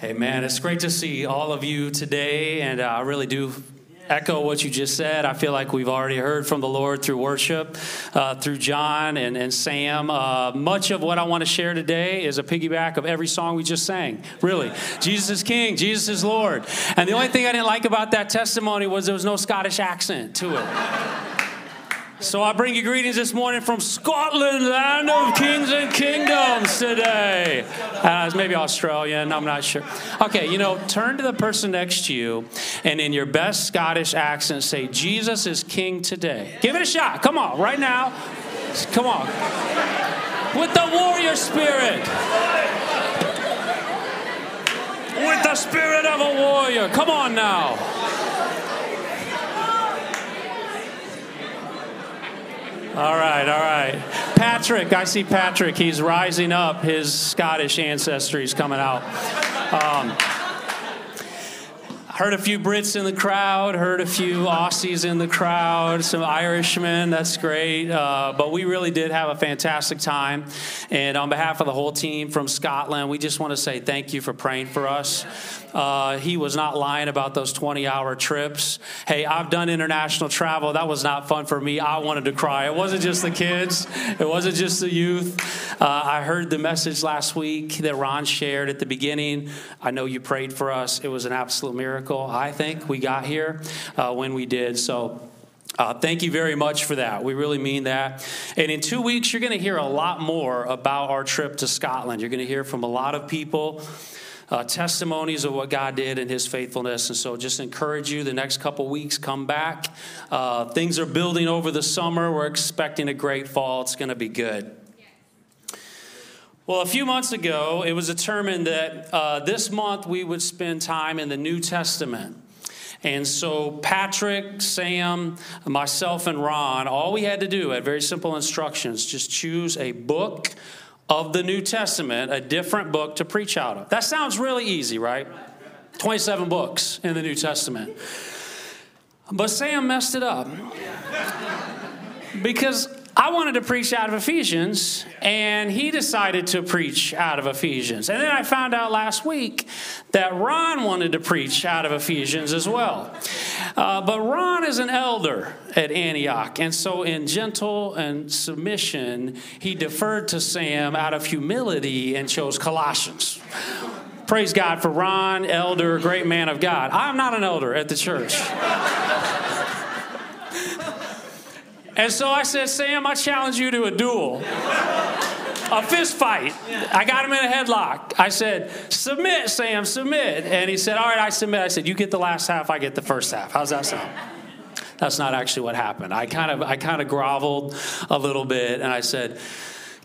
Hey, man, it's great to see all of you today, and uh, I really do echo what you just said. I feel like we've already heard from the Lord through worship, uh, through John and, and Sam. Uh, much of what I want to share today is a piggyback of every song we just sang. Really. Jesus is King, Jesus is Lord. And the only thing I didn't like about that testimony was there was no Scottish accent to it. So I bring you greetings this morning from Scotland, land of kings and kingdoms today. Uh, maybe Australian, I'm not sure. Okay, you know, turn to the person next to you and in your best Scottish accent say, Jesus is king today. Give it a shot. Come on, right now. Come on. With the warrior spirit. With the spirit of a warrior. Come on now. All right, all right. Patrick, I see Patrick. He's rising up. His Scottish ancestry is coming out. Um, heard a few Brits in the crowd, heard a few Aussies in the crowd, some Irishmen. That's great. Uh, but we really did have a fantastic time. And on behalf of the whole team from Scotland, we just want to say thank you for praying for us. Uh, he was not lying about those 20 hour trips. Hey, I've done international travel. That was not fun for me. I wanted to cry. It wasn't just the kids, it wasn't just the youth. Uh, I heard the message last week that Ron shared at the beginning. I know you prayed for us. It was an absolute miracle, I think, we got here uh, when we did. So, uh, thank you very much for that. We really mean that. And in two weeks, you're going to hear a lot more about our trip to Scotland. You're going to hear from a lot of people uh, testimonies of what God did and His faithfulness. And so, just encourage you the next couple weeks, come back. Uh, things are building over the summer. We're expecting a great fall. It's going to be good. Well, a few months ago, it was determined that uh, this month we would spend time in the New Testament. And so, Patrick, Sam, myself, and Ron, all we had to do had very simple instructions just choose a book of the New Testament, a different book to preach out of. That sounds really easy, right? 27 books in the New Testament. But Sam messed it up. Because I wanted to preach out of Ephesians, and he decided to preach out of Ephesians. And then I found out last week that Ron wanted to preach out of Ephesians as well. Uh, but Ron is an elder at Antioch, and so in gentle and submission, he deferred to Sam out of humility and chose Colossians. Praise God for Ron, elder, great man of God. I'm not an elder at the church. And so I said, Sam, I challenge you to a duel. a fist fight. I got him in a headlock. I said, Submit, Sam, submit. And he said, All right, I submit. I said, You get the last half, I get the first half. How's that sound? That's not actually what happened. I kind of I kind of groveled a little bit and I said,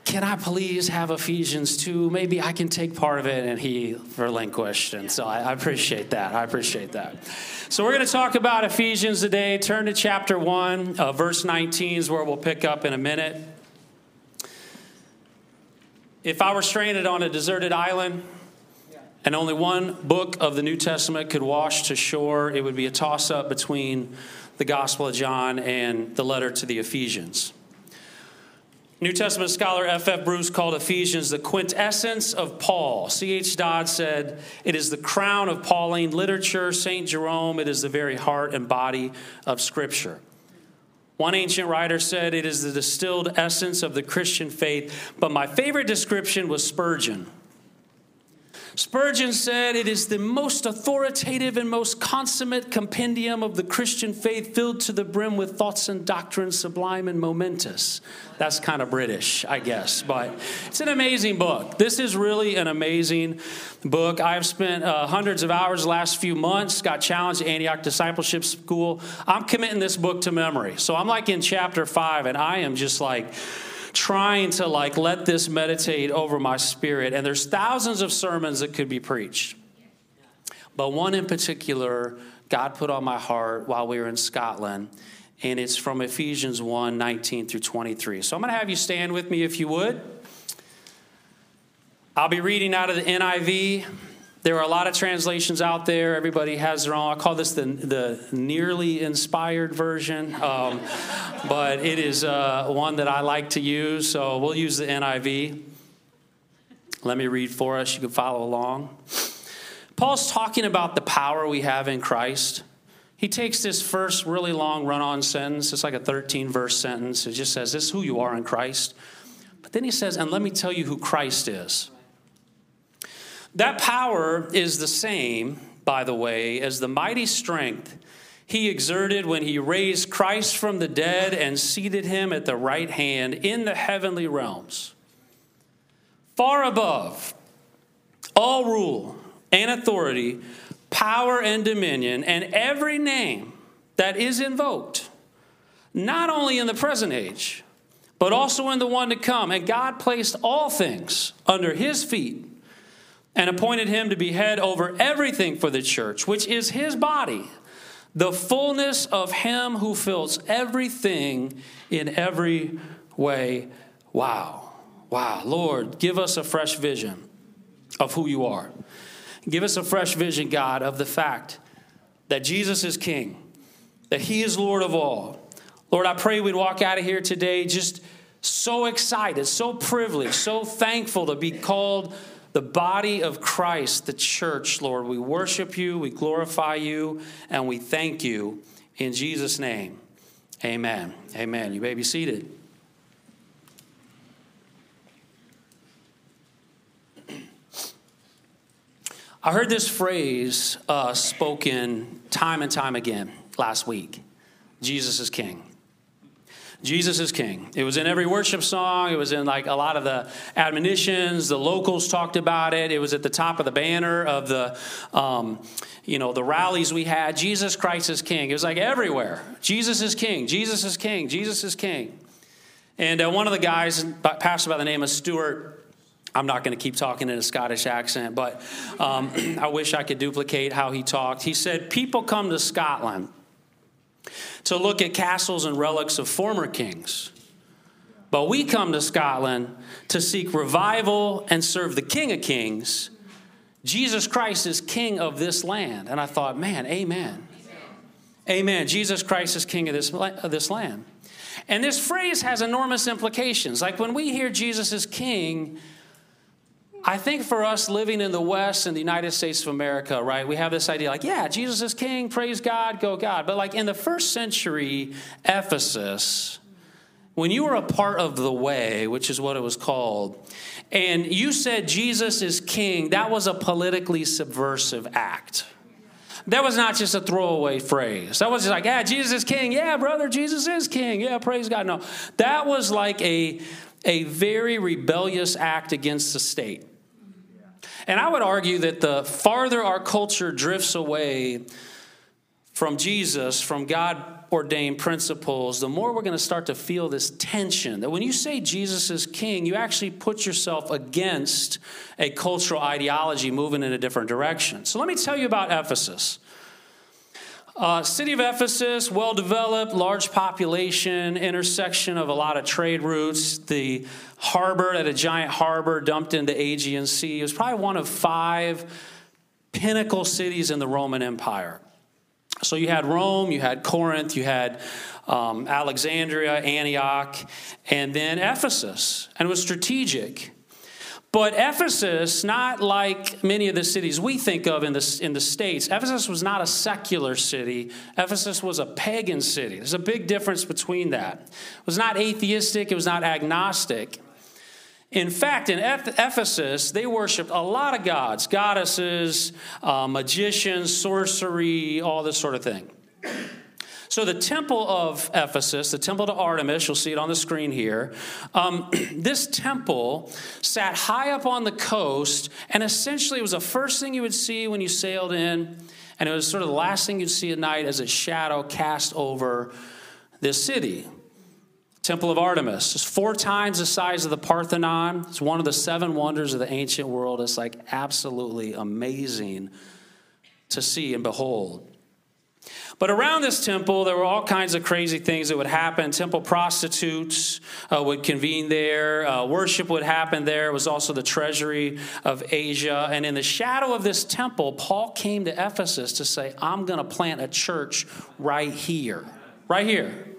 can I please have Ephesians 2? Maybe I can take part of it. And he relinquished. And so I, I appreciate that. I appreciate that. So we're going to talk about Ephesians today. Turn to chapter 1, uh, verse 19 is where we'll pick up in a minute. If I were stranded on a deserted island, and only one book of the New Testament could wash to shore, it would be a toss up between the Gospel of John and the letter to the Ephesians. New Testament scholar F. F. Bruce called Ephesians the quintessence of Paul. C.H. Dodd said, It is the crown of Pauline literature. St. Jerome, it is the very heart and body of Scripture. One ancient writer said, It is the distilled essence of the Christian faith. But my favorite description was Spurgeon. Spurgeon said it is the most authoritative and most consummate compendium of the Christian faith, filled to the brim with thoughts and doctrines sublime and momentous. That's kind of British, I guess, but it's an amazing book. This is really an amazing book. I've spent uh, hundreds of hours the last few months, got challenged at Antioch Discipleship School. I'm committing this book to memory. So I'm like in chapter five, and I am just like, trying to like let this meditate over my spirit. And there's thousands of sermons that could be preached. But one in particular, God put on my heart while we were in Scotland, and it's from Ephesians 1 19 through 23. So I'm going to have you stand with me if you would. I'll be reading out of the NIV. There are a lot of translations out there. Everybody has their own. I call this the, the nearly inspired version, um, but it is uh, one that I like to use. So we'll use the NIV. Let me read for us. You can follow along. Paul's talking about the power we have in Christ. He takes this first really long run on sentence, it's like a 13 verse sentence. It just says, This is who you are in Christ. But then he says, And let me tell you who Christ is. That power is the same, by the way, as the mighty strength he exerted when he raised Christ from the dead and seated him at the right hand in the heavenly realms, far above all rule and authority, power and dominion, and every name that is invoked, not only in the present age, but also in the one to come. And God placed all things under his feet and appointed him to be head over everything for the church, which is his body the fullness of Him who fills everything in every way. Wow. Wow. Lord, give us a fresh vision of who you are. Give us a fresh vision, God, of the fact that Jesus is King, that He is Lord of all. Lord, I pray we'd walk out of here today just so excited, so privileged, so thankful to be called the body of Christ, the church, Lord. We worship you, we glorify you, and we thank you in Jesus' name. Amen. Amen. You may be seated. I heard this phrase uh, spoken time and time again last week Jesus is King. Jesus is king. It was in every worship song. It was in like a lot of the admonitions. The locals talked about it. It was at the top of the banner of the, um, you know, the rallies we had. Jesus Christ is king. It was like everywhere. Jesus is king. Jesus is king. Jesus is king. And uh, one of the guys, pastor by the name of Stuart, I'm not going to keep talking in a Scottish accent, but um, I wish I could duplicate how he talked. He said, People come to Scotland to look at castles and relics of former kings. But we come to Scotland to seek revival and serve the King of Kings. Jesus Christ is King of this land. And I thought, man, amen. Amen. Jesus Christ is King of this, of this land. And this phrase has enormous implications. Like when we hear Jesus is King, I think for us living in the West in the United States of America, right, we have this idea like, yeah, Jesus is king, praise God, go God. But like in the first century Ephesus, when you were a part of the way, which is what it was called, and you said Jesus is king, that was a politically subversive act. That was not just a throwaway phrase. That was just like, yeah, Jesus is king. Yeah, brother, Jesus is king. Yeah, praise God. No, that was like a, a very rebellious act against the state. And I would argue that the farther our culture drifts away from Jesus, from God ordained principles, the more we're going to start to feel this tension. That when you say Jesus is king, you actually put yourself against a cultural ideology moving in a different direction. So let me tell you about Ephesus. Uh, city of Ephesus, well developed, large population, intersection of a lot of trade routes. The harbor, at a giant harbor dumped into Aegean Sea, it was probably one of five pinnacle cities in the Roman Empire. So you had Rome, you had Corinth, you had um, Alexandria, Antioch, and then Ephesus. And it was strategic. But Ephesus, not like many of the cities we think of in the, in the States, Ephesus was not a secular city. Ephesus was a pagan city. There's a big difference between that. It was not atheistic, it was not agnostic. In fact, in Ephesus, they worshiped a lot of gods, goddesses, uh, magicians, sorcery, all this sort of thing. So, the temple of Ephesus, the temple to Artemis, you'll see it on the screen here. Um, this temple sat high up on the coast, and essentially it was the first thing you would see when you sailed in, and it was sort of the last thing you'd see at night as a shadow cast over this city. Temple of Artemis. It's four times the size of the Parthenon. It's one of the seven wonders of the ancient world. It's like absolutely amazing to see and behold. But around this temple, there were all kinds of crazy things that would happen. Temple prostitutes uh, would convene there, uh, worship would happen there. It was also the treasury of Asia. And in the shadow of this temple, Paul came to Ephesus to say, I'm going to plant a church right here. Right here.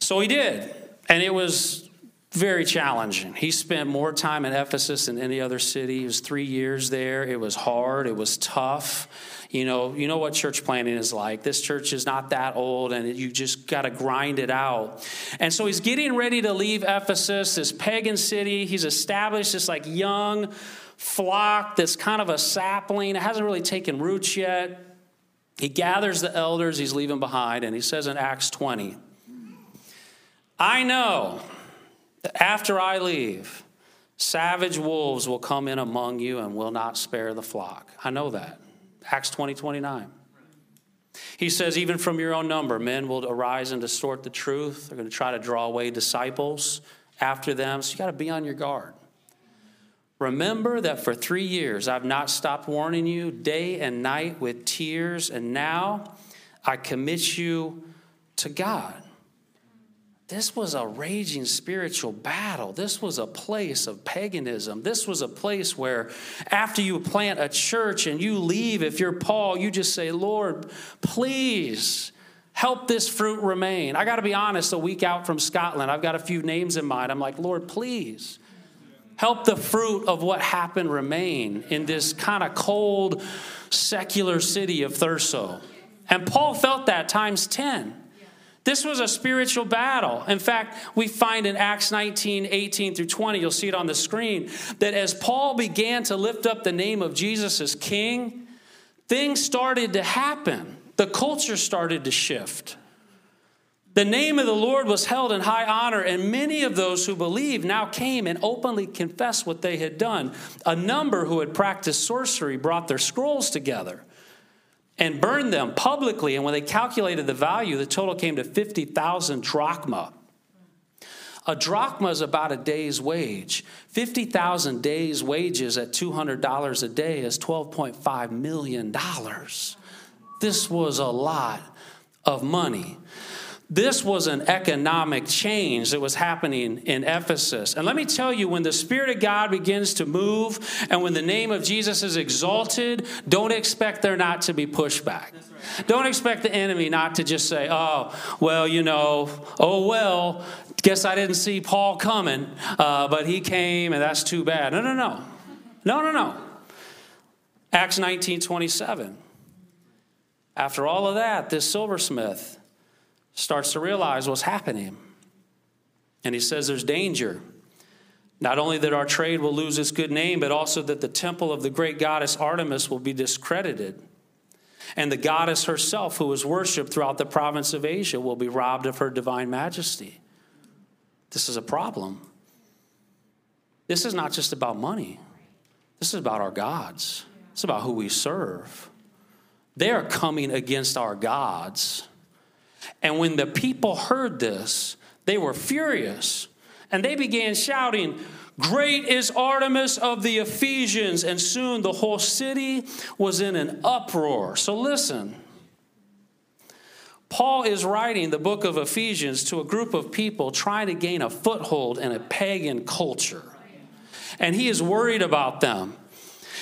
So he did. And it was very challenging. He spent more time in Ephesus than any other city. He was three years there. It was hard. It was tough. You know, you know what church planting is like. This church is not that old, and you just got to grind it out. And so he's getting ready to leave Ephesus, this pagan city. He's established this like young flock that's kind of a sapling. It hasn't really taken roots yet. He gathers the elders he's leaving behind, and he says in Acts 20, I know after I leave, savage wolves will come in among you and will not spare the flock. I know that. Acts 20, 29. He says, even from your own number, men will arise and distort the truth. They're going to try to draw away disciples after them. So you got to be on your guard. Remember that for three years I've not stopped warning you day and night with tears, and now I commit you to God. This was a raging spiritual battle. This was a place of paganism. This was a place where, after you plant a church and you leave, if you're Paul, you just say, Lord, please help this fruit remain. I got to be honest, a week out from Scotland, I've got a few names in mind. I'm like, Lord, please help the fruit of what happened remain in this kind of cold, secular city of Thurso. And Paul felt that times 10. This was a spiritual battle. In fact, we find in Acts 19, 18 through 20, you'll see it on the screen, that as Paul began to lift up the name of Jesus as king, things started to happen. The culture started to shift. The name of the Lord was held in high honor, and many of those who believed now came and openly confessed what they had done. A number who had practiced sorcery brought their scrolls together and burned them publicly. And when they calculated the value, the total came to 50,000 drachma. A drachma is about a day's wage. 50,000 days' wages at $200 a day is $12.5 million. This was a lot of money. This was an economic change that was happening in Ephesus. And let me tell you, when the Spirit of God begins to move and when the name of Jesus is exalted, don't expect there not to be pushback. Right. Don't expect the enemy not to just say, oh, well, you know, oh, well, guess I didn't see Paul coming, uh, but he came and that's too bad. No, no, no. No, no, no. Acts 19 27. After all of that, this silversmith, starts to realize what's happening. And he says there's danger. Not only that our trade will lose its good name, but also that the temple of the great goddess Artemis will be discredited. And the goddess herself, who is worshiped throughout the province of Asia, will be robbed of her divine majesty. This is a problem. This is not just about money, this is about our gods, it's about who we serve. They are coming against our gods and when the people heard this, they were furious and they began shouting, Great is Artemis of the Ephesians. And soon the whole city was in an uproar. So listen. Paul is writing the book of Ephesians to a group of people trying to gain a foothold in a pagan culture. And he is worried about them.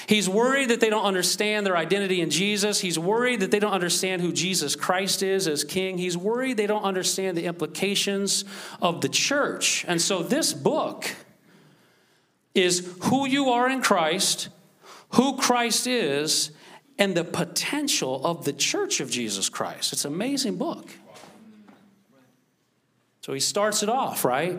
He's worried that they don't understand their identity in Jesus. He's worried that they don't understand who Jesus Christ is as king. He's worried they don't understand the implications of the church. And so this book is who you are in Christ, who Christ is, and the potential of the church of Jesus Christ. It's an amazing book. So he starts it off, right?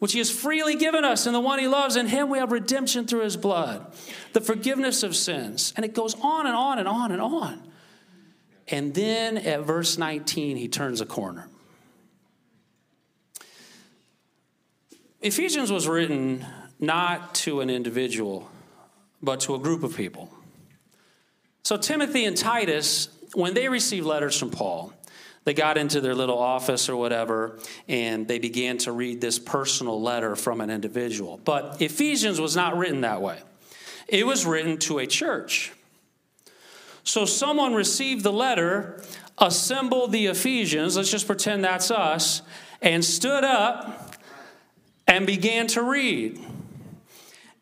which he has freely given us and the one he loves. In him we have redemption through his blood, the forgiveness of sins. And it goes on and on and on and on. And then at verse 19, he turns a corner. Ephesians was written not to an individual, but to a group of people. So Timothy and Titus, when they received letters from Paul, they got into their little office or whatever, and they began to read this personal letter from an individual. But Ephesians was not written that way. it was written to a church. So someone received the letter, assembled the Ephesians, let's just pretend that's us, and stood up and began to read.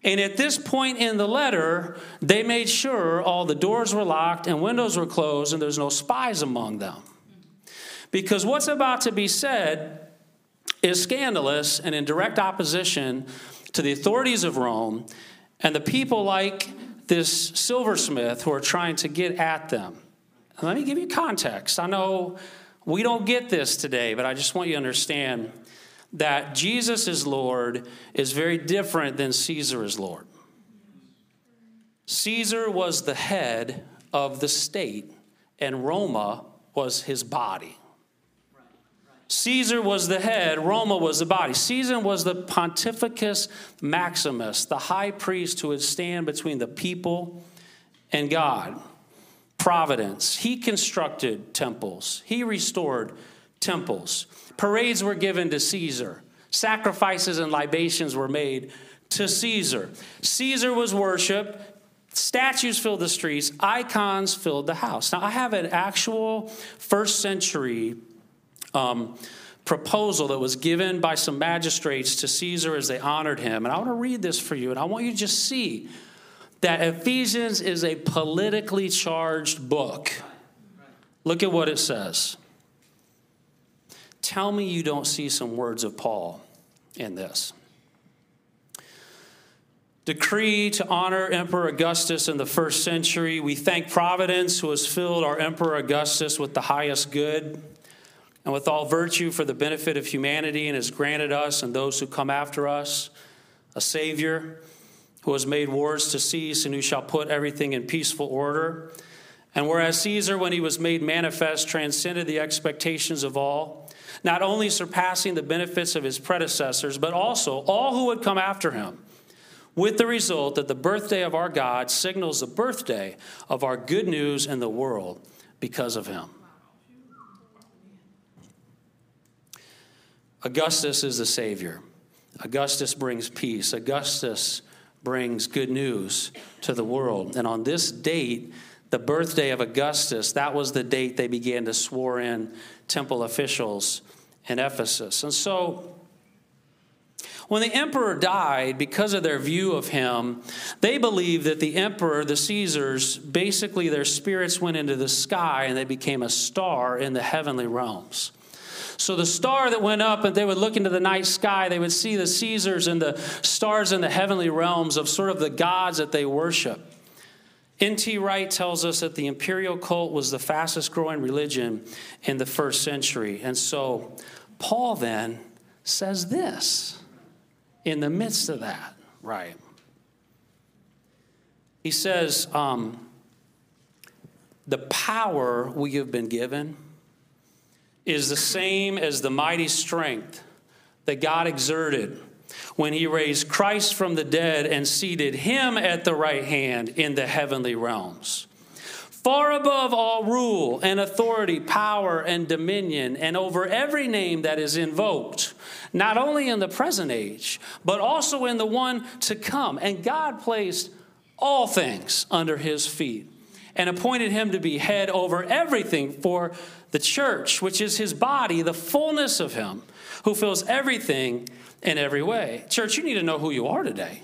And at this point in the letter, they made sure all the doors were locked and windows were closed and there's no spies among them. Because what's about to be said is scandalous and in direct opposition to the authorities of Rome and the people like this silversmith who are trying to get at them. And let me give you context. I know we don't get this today, but I just want you to understand that Jesus is Lord is very different than Caesar is Lord. Caesar was the head of the state, and Roma was his body. Caesar was the head, Roma was the body. Caesar was the Pontificus Maximus, the high priest who would stand between the people and God. Providence. He constructed temples, he restored temples. Parades were given to Caesar, sacrifices and libations were made to Caesar. Caesar was worshiped. Statues filled the streets, icons filled the house. Now, I have an actual first century um, proposal that was given by some magistrates to Caesar as they honored him. And I want to read this for you, and I want you to just see that Ephesians is a politically charged book. Look at what it says. Tell me you don't see some words of Paul in this. Decree to honor Emperor Augustus in the first century. We thank Providence, who has filled our Emperor Augustus with the highest good and with all virtue for the benefit of humanity, and has granted us and those who come after us a Savior who has made wars to cease and who shall put everything in peaceful order. And whereas Caesar, when he was made manifest, transcended the expectations of all, not only surpassing the benefits of his predecessors, but also all who would come after him, with the result that the birthday of our God signals the birthday of our good news in the world because of him. Augustus is the Savior. Augustus brings peace. Augustus brings good news to the world. And on this date, the birthday of Augustus, that was the date they began to swear in temple officials in Ephesus. And so, when the emperor died, because of their view of him, they believed that the emperor, the Caesars, basically their spirits went into the sky and they became a star in the heavenly realms. So the star that went up, and they would look into the night sky, they would see the Caesars and the stars in the heavenly realms of sort of the gods that they worship. N.T. Wright tells us that the imperial cult was the fastest growing religion in the first century. And so Paul then says this in the midst of that, right? He says, um, the power we have been given is the same as the mighty strength that God exerted when he raised Christ from the dead and seated him at the right hand in the heavenly realms. Far above all rule and authority, power and dominion, and over every name that is invoked, not only in the present age, but also in the one to come. And God placed all things under his feet and appointed him to be head over everything for the church, which is his body, the fullness of him, who fills everything in every way. Church, you need to know who you are today.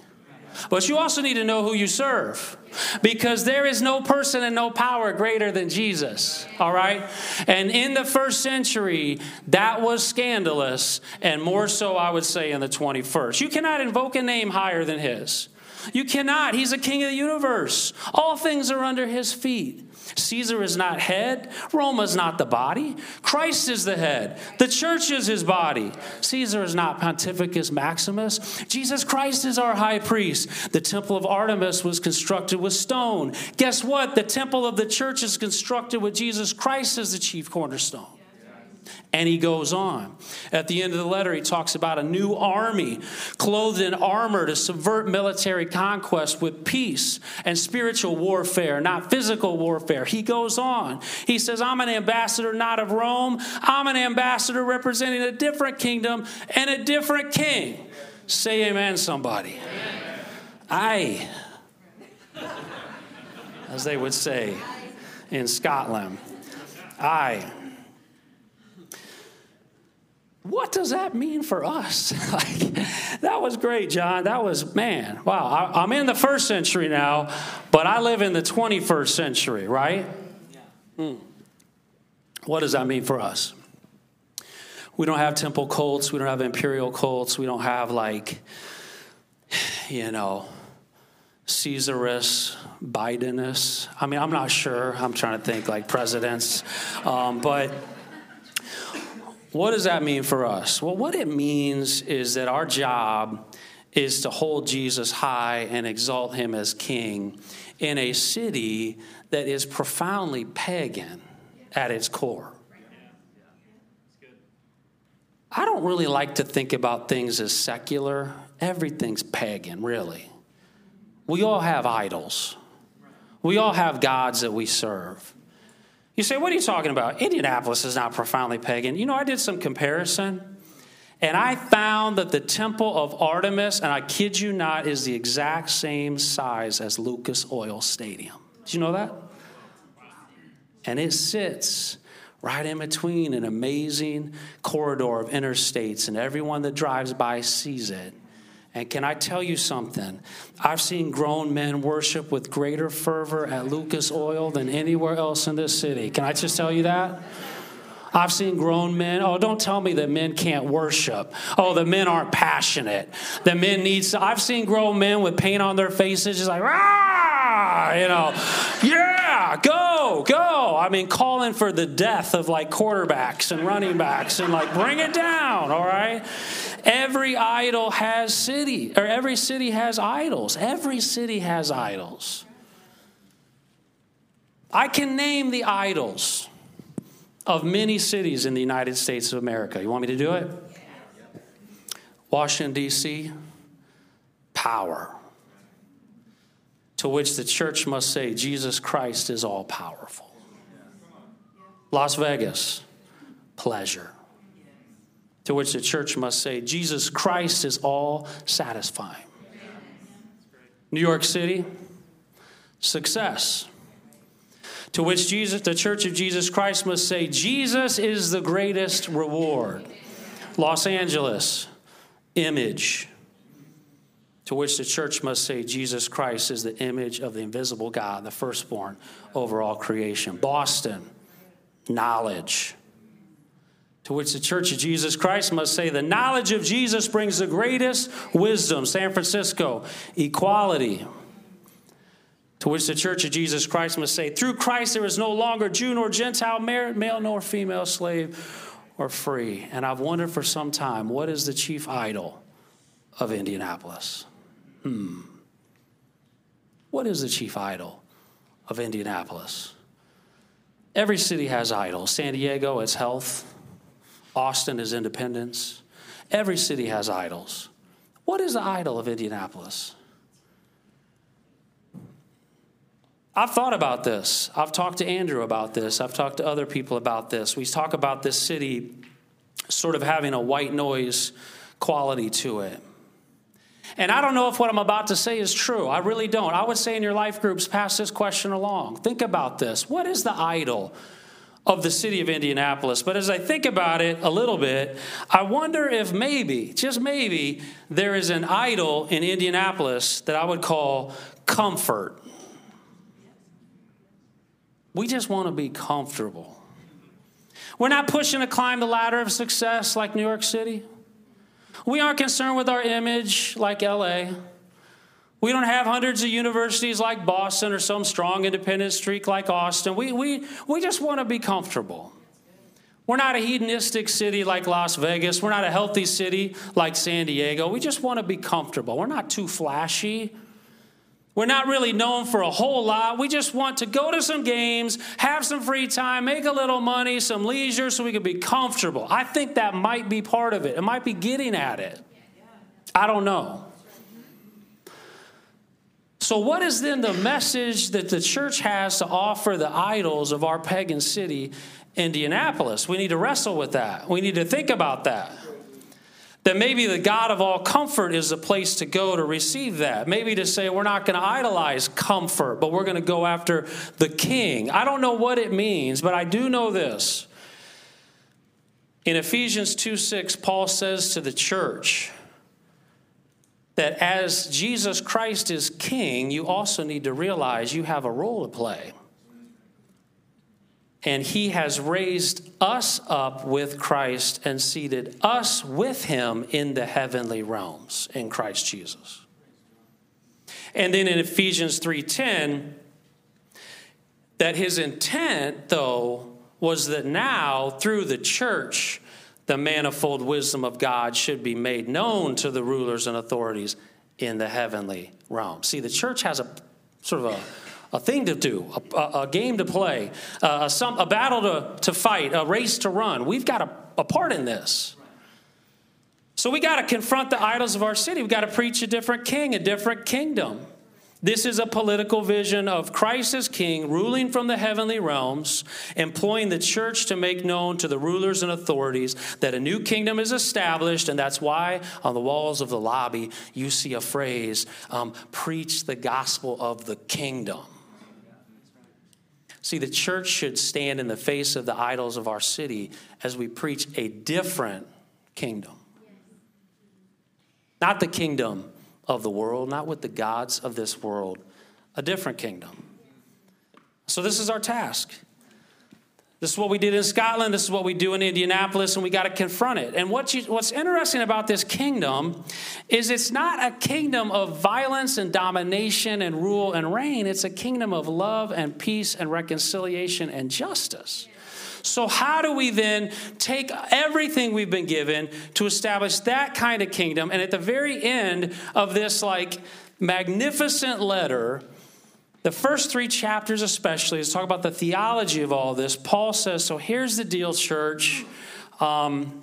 But you also need to know who you serve because there is no person and no power greater than Jesus. All right? And in the first century, that was scandalous, and more so, I would say, in the 21st. You cannot invoke a name higher than his. You cannot. He's a king of the universe. All things are under his feet. Caesar is not head. Rome is not the body. Christ is the head. The church is his body. Caesar is not Pontificus Maximus. Jesus Christ is our high priest. The temple of Artemis was constructed with stone. Guess what? The temple of the church is constructed with Jesus Christ as the chief cornerstone. And he goes on. At the end of the letter, he talks about a new army clothed in armor to subvert military conquest with peace and spiritual warfare, not physical warfare. He goes on. He says, I'm an ambassador not of Rome, Aye'm an ambassador representing a different kingdom and a different king. Say amen, somebody. I. as they would say in Scotland. Aye. What does that mean for us? like, that was great, John. That was, man, wow. I, I'm in the first century now, but I live in the 21st century, right? Hmm. What does that mean for us? We don't have temple cults. We don't have imperial cults. We don't have, like, you know, Caesarus, Bidenus. I mean, I'm not sure. I'm trying to think like presidents. Um, but what does that mean for us? Well, what it means is that our job is to hold Jesus high and exalt him as king in a city that is profoundly pagan at its core. I don't really like to think about things as secular. Everything's pagan, really. We all have idols. We all have gods that we serve. You say, what are you talking about? Indianapolis is not profoundly pagan. You know, I did some comparison, and I found that the temple of Artemis, and I kid you not, is the exact same size as Lucas Oil Stadium. Did you know that? And it sits right in between an amazing corridor of interstates, and everyone that drives by sees it. And can I tell you something? I've seen grown men worship with greater fervor at Lucas Oil than anywhere else in this city. Can I just tell you that? I've seen grown men. Oh, don't tell me that men can't worship. Oh, the men aren't passionate. The men need. I've seen grown men with paint on their faces, just like ah, you know, yeah, go, go. I mean, calling for the death of like quarterbacks and running backs and like bring it down. All right. Every idol has city, or every city has idols. Every city has idols. I can name the idols of many cities in the United States of America. You want me to do it? Washington, D.C., power. To which the church must say, Jesus Christ is all powerful. Las Vegas, pleasure to which the church must say, Jesus Christ is all satisfying. New York City, success. To which Jesus, the Church of Jesus Christ must say, Jesus is the greatest reward. Los Angeles, image. To which the church must say, Jesus Christ is the image of the invisible God, the firstborn over all creation. Boston, knowledge to which the Church of Jesus Christ must say, the knowledge of Jesus brings the greatest wisdom. San Francisco, equality. To which the Church of Jesus Christ must say, through Christ there is no longer Jew nor Gentile, male nor female, slave or free. And I've wondered for some time, what is the chief idol of Indianapolis? Hmm. What is the chief idol of Indianapolis? Every city has idols. San Diego, it's health. Austin is independence. Every city has idols. What is the idol of Indianapolis? I've thought about this. I've talked to Andrew about this. I've talked to other people about this. We talk about this city sort of having a white noise quality to it. And I don't know if what I'm about to say is true. I really don't. I would say in your life groups, pass this question along. Think about this. What is the idol of the city of Indianapolis. But as I think about it a little bit, I wonder if maybe, just maybe, there is an idol in Indianapolis that I would call comfort. We just want to be comfortable. We're not pushing to climb the ladder of success like New York City. We aren't concerned with our image like LA. We don't have hundreds of universities like Boston or some strong independent streak like Austin. We, we, we just want to be comfortable. We're not a hedonistic city like Las Vegas. We're not a healthy city like San Diego. We just want to be comfortable. We're not too flashy. We're not really known for a whole lot. We just want to go to some games, have some free time, make a little money, some leisure so we can be comfortable. I think that might be part of it. It might be getting at it. I don't know. So, what is then the message that the church has to offer the idols of our pagan city, Indianapolis? We need to wrestle with that. We need to think about that. That maybe the God of all comfort is the place to go to receive that. Maybe to say we're not going to idolize comfort, but we're going to go after the king. I don't know what it means, but I do know this. In Ephesians 2 6, Paul says to the church that as Jesus Christ is king, you also need to realize you have a role to play. And he has raised us up with Christ and seated us with him in the heavenly realms in Christ Jesus. And then in Ephesians 3:10 that his intent though was that now, through the church, the manifold wisdom of God should be made known to the rulers and authorities in the heavenly realm. See, the church has a sort of a, a thing to do, a, a game to play, a, some, a battle to, to fight, a race to run. We've got a, a part in this. So we got to confront the idols of our city. We've got to preach a different king, a different kingdom. This is a political vision of Christ as king, ruling from the heavenly realms, employing the church to make known to the rulers and authorities that a new kingdom is established. And that's why on the walls of the lobby you see a phrase um, preach the gospel of the kingdom. See, the church should stand in the face of the idols of our city as we preach a different kingdom. Not the kingdom of the world, not with the gods of this world, a different kingdom. So, this is our task. This is what we did in Scotland. This is what we do in Indianapolis, and we got to confront it. And what you, what's interesting about this kingdom is it's not a kingdom of violence and domination and rule and reign. It's a kingdom of love and peace and reconciliation and justice. So, how do we then take everything we've been given to establish that kind of kingdom? And at the very end of this, like, magnificent letter, the first three chapters, especially, is talk about the theology of all this. Paul says, So here's the deal, church. Um,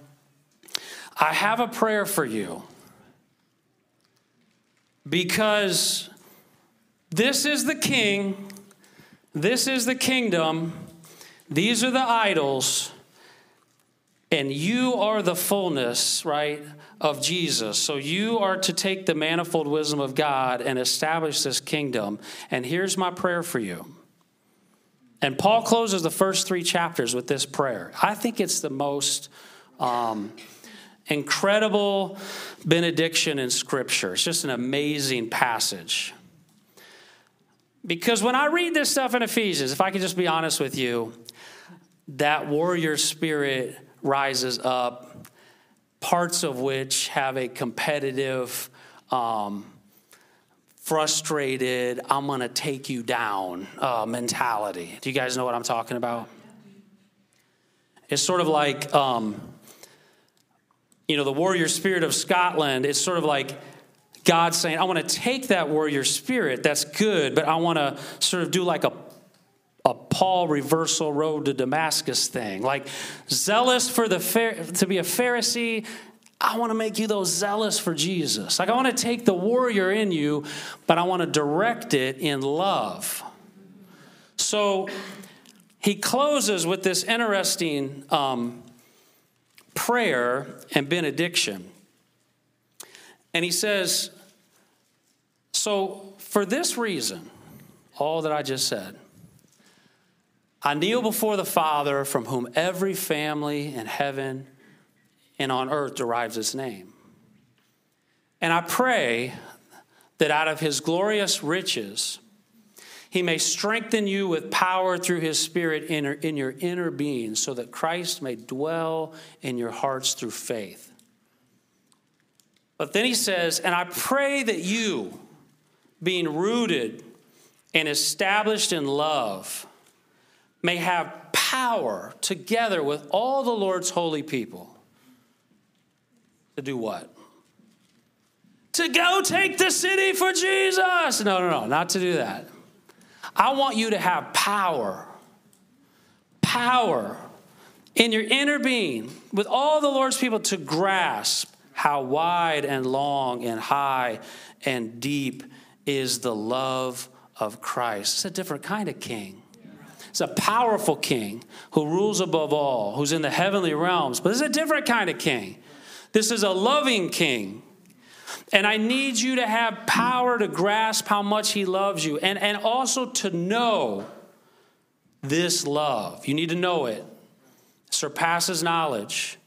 I have a prayer for you because this is the king, this is the kingdom, these are the idols, and you are the fullness, right, of Jesus. So you are to take the manifold wisdom of God and establish this kingdom. And here's my prayer for you. And Paul closes the first three chapters with this prayer. I think it's the most um, incredible benediction in Scripture. It's just an amazing passage. Because when I read this stuff in Ephesians, if I could just be honest with you, that warrior spirit rises up, parts of which have a competitive, um, frustrated, I'm going to take you down uh, mentality. Do you guys know what I'm talking about? It's sort of like, um, you know, the warrior spirit of Scotland, it's sort of like God saying, I want to take that warrior spirit, that's good, but I want to sort of do like a a Paul reversal road to Damascus thing. Like zealous for the to be a Pharisee, I want to make you those zealous for Jesus. Like I want to take the warrior in you, but I want to direct it in love. So he closes with this interesting um, prayer and benediction. And he says, So for this reason, all that I just said, I kneel before the Father, from whom every family in heaven and on earth derives its name. And I pray that out of his glorious riches, he may strengthen you with power through his Spirit in, in your inner being, so that Christ may dwell in your hearts through faith. But then he says, And I pray that you, being rooted and established in love, may have power together with all the Lord's holy people to do what? To go take the city for Jesus. No, no, no, not to do that. I want you to have power. Power in your inner being with all the Lord's people to grasp how wide and long and high and deep is the love of Christ. It's a different kind of king. It's a powerful king who rules above all, who's in the heavenly realms. But this is a different kind of king. This is a loving king. And I need you to have power to grasp how much he loves you and, and also to know this love. You need to know it. it surpasses knowledge.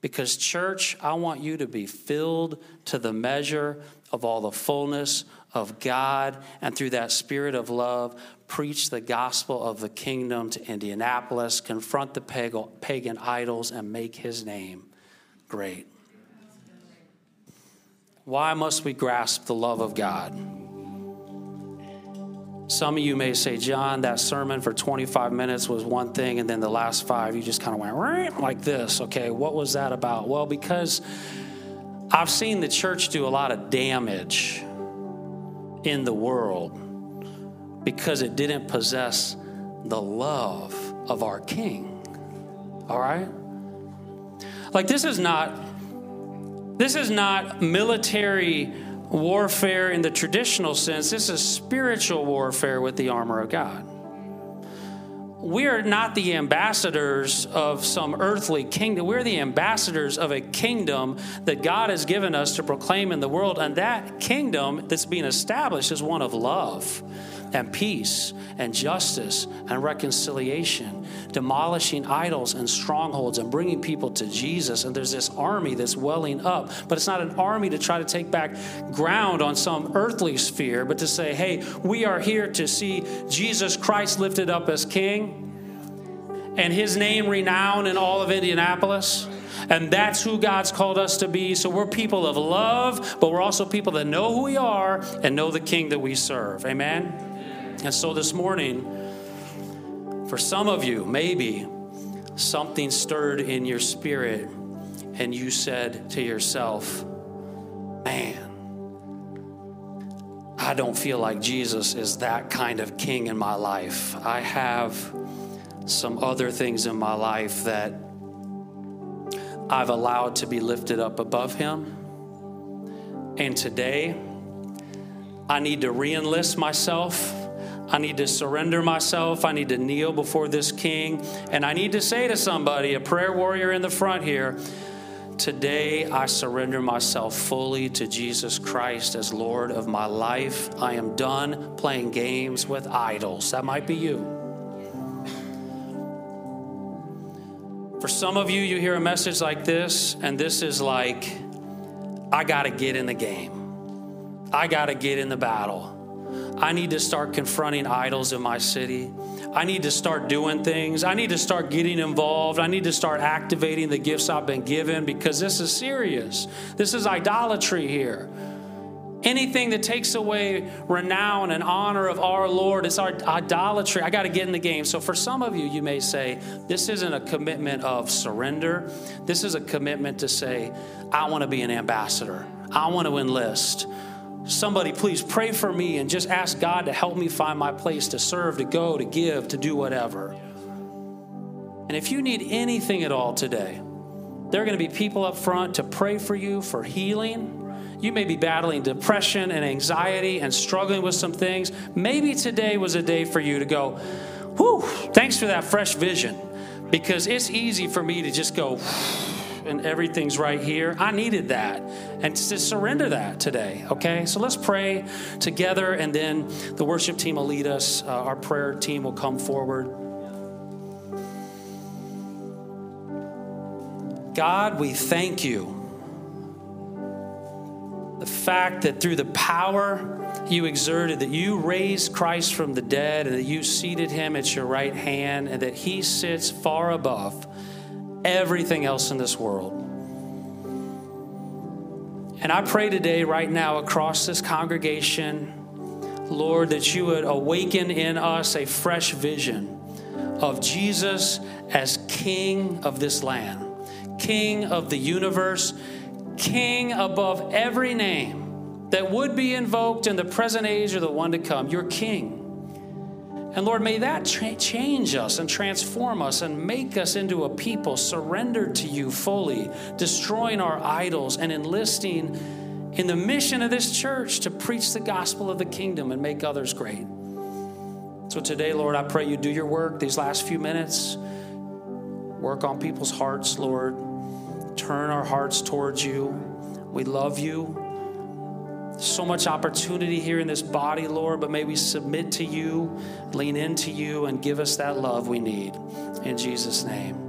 Because, church, I want you to be filled to the measure of all the fullness of God, and through that spirit of love, preach the gospel of the kingdom to Indianapolis, confront the pagan idols, and make his name great. Why must we grasp the love of God? Some of you may say, John, that sermon for 25 minutes was one thing, and then the last five, you just kind of went like this. Okay, what was that about? Well, because I've seen the church do a lot of damage in the world because it didn't possess the love of our King. All right? Like, this is not. This is not military warfare in the traditional sense. This is spiritual warfare with the armor of God. We are not the ambassadors of some earthly kingdom. We're the ambassadors of a kingdom that God has given us to proclaim in the world. And that kingdom that's being established is one of love and peace and justice and reconciliation, demolishing idols and strongholds and bringing people to Jesus. And there's this army that's welling up, but it's not an army to try to take back ground on some earthly sphere, but to say, hey, we are here to see Jesus Christ lifted up as King and his name renowned in all of Indianapolis. And that's who God's called us to be. So we're people of love, but we're also people that know who we are and know the King that we serve. Amen? And so this morning, for some of you, maybe something stirred in your spirit and you said to yourself, Man, I don't feel like Jesus is that kind of king in my life. I have some other things in my life that I've allowed to be lifted up above him. And today, I need to re enlist myself I need to surrender myself. I need to kneel before this king. And I need to say to somebody, a prayer warrior in the front here, Today, I surrender myself fully to Jesus Christ as Lord of my life. I am done playing games with idols. That might be you. For some of you, you hear a message like this, and this is like, I got to get in the game, I got to get in the battle. I need to start confronting idols in my city. I need to start doing things. I need to start getting involved. I need to start activating the gifts I've been given because this is serious. This is idolatry here. Anything that takes away renown and honor of our Lord, is our idolatry. I got to get in the game. So, for some of you, you may say, this isn't a commitment of surrender. This is a commitment to say, I want to be an ambassador, I want to enlist. Somebody, please pray for me and just ask God to help me find my place to serve, to go, to give, to do whatever. And if you need anything at all today, there are going to be people up front to pray for you for healing. You may be battling depression and anxiety and struggling with some things. Maybe today was a day for you to go, whew, thanks for that fresh vision. Because it's easy for me to just go, and everything's right here. I needed that. And to surrender that today, okay? So let's pray together, and then the worship team will lead us. Uh, our prayer team will come forward. God, we thank you. The fact that through the power you exerted, that you raised Christ from the dead, and that you seated him at your right hand, and that he sits far above everything else in this world. And I pray today, right now, across this congregation, Lord, that you would awaken in us a fresh vision of Jesus as King of this land, King of the universe, King above every name that would be invoked in the present age or the one to come. You're King. And Lord, may that tra- change us and transform us and make us into a people surrendered to you fully, destroying our idols and enlisting in the mission of this church to preach the gospel of the kingdom and make others great. So today, Lord, I pray you do your work these last few minutes. Work on people's hearts, Lord. turn our hearts towards you. We love you. So much opportunity here in this body, Lord, but may we submit to you, lean into you, and give us that love we need. In Jesus' name.